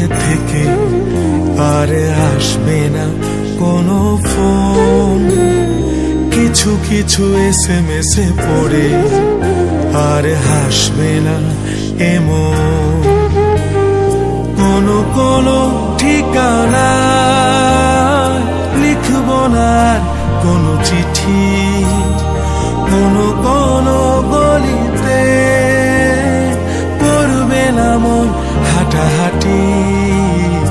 থেকে আর আসবে না কোনো ফোন। কিছু কিছু এস এম এস এ পড়ে আর হাসবে না এমন। কোনো কোনো ঠিকানা লিখব না কোনো চিঠি। কোনো হাঁটাহাঁটি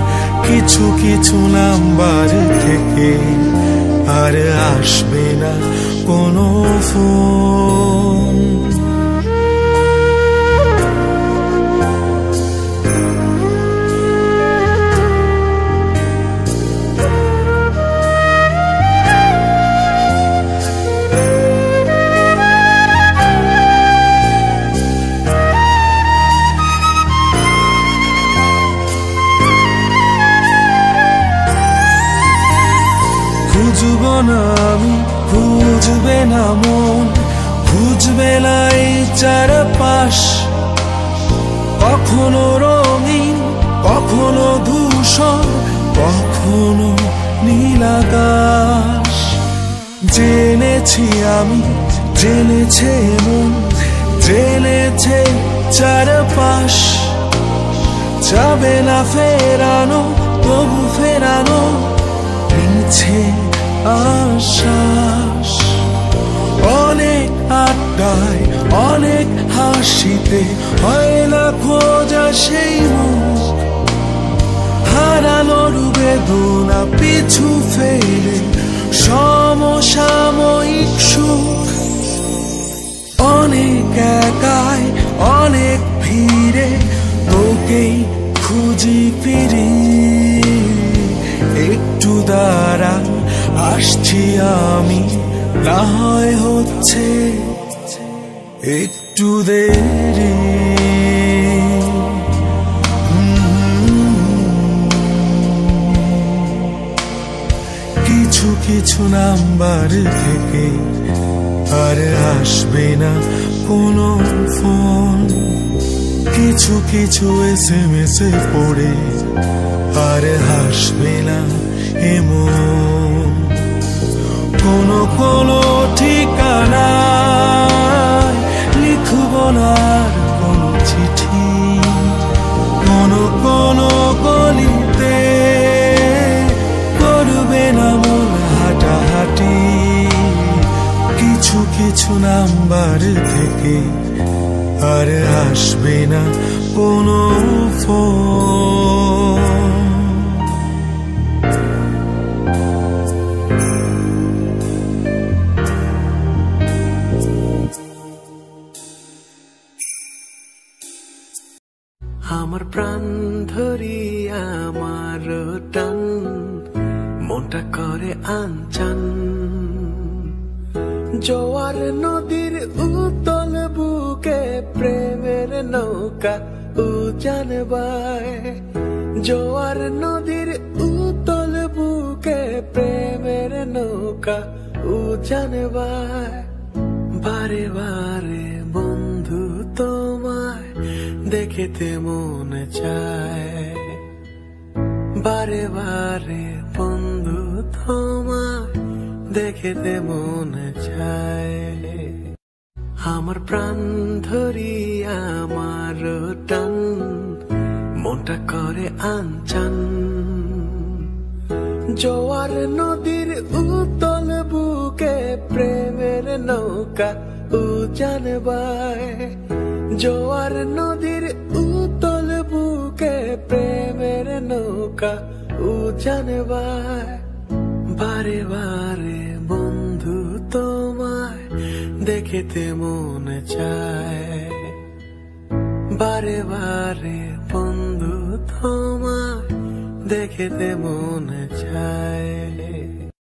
কিছু কিছু নাম্বার থেকে আর আসবে না কোনো ফোন। খুঁজব না আমি, খুঁজবে না মন। খুঁজবে না চারপাশ। কখনো রঙিন, কখনো দূষণ কখনো নীলাকাশ জেনেছি আমি, জেনেছে মন, জেনেছে চারপাশ। যাবে না ফেরানো, তবু ফেরানো মিছে আশ্বাস। অনেক আড্ডায়, অনেক হাসিতে হয় না খোঁজা সেই মুখ। হারানোর বেদনা পিছু ফেলে সমসাময়িক সুখ। অনেক একাই, অনেক ভিড়ে তোকেই খুঁজি ফিরি। একটু দ্বারা আসছি আমি, না হয় হচ্ছে একটু দেরি। কিছু কিছু নাম্বার থেকে আর আসবে না কোনো ফোন। কিছু কিছু এস এম এস পড়ে আর হাসবে না এমন কোনো কোনো ঠিকানা লিখব না কোনো চিঠি, কোনো কোনো গলিতে করবে না মন হাঁটাহাঁটি। কিছু কিছু নাম্বার থেকে আর আসবে না কোনো ফোন। আমার প্রাণ ধরি, আমার টান। মনটা করে আনচান। জোয়ার নদীর উতল বুকে প্রেমের নৌকা উজান বায়। জোয়ার নদীর উতল বুকে প্রেমের নৌকা উজান বায়। বারে বারে দেখিতে মন চায়। বারে বারে বন্ধু তোমায় দেখিতে মন চায়। আমার প্রাণ ধরি আমার টান, মনটা করে আনচান। জোয়ার নদীর উতল বুকে প্রেমের নৌকা উজান বায়। জোয়ার নদীর উতল বুকে প্রেমের নৌকা উজান বারে বারে বন্ধু তোমায় দেখিতে মন চায়। বারে বারে বন্ধু তোমায় দেখিতে মন চায়।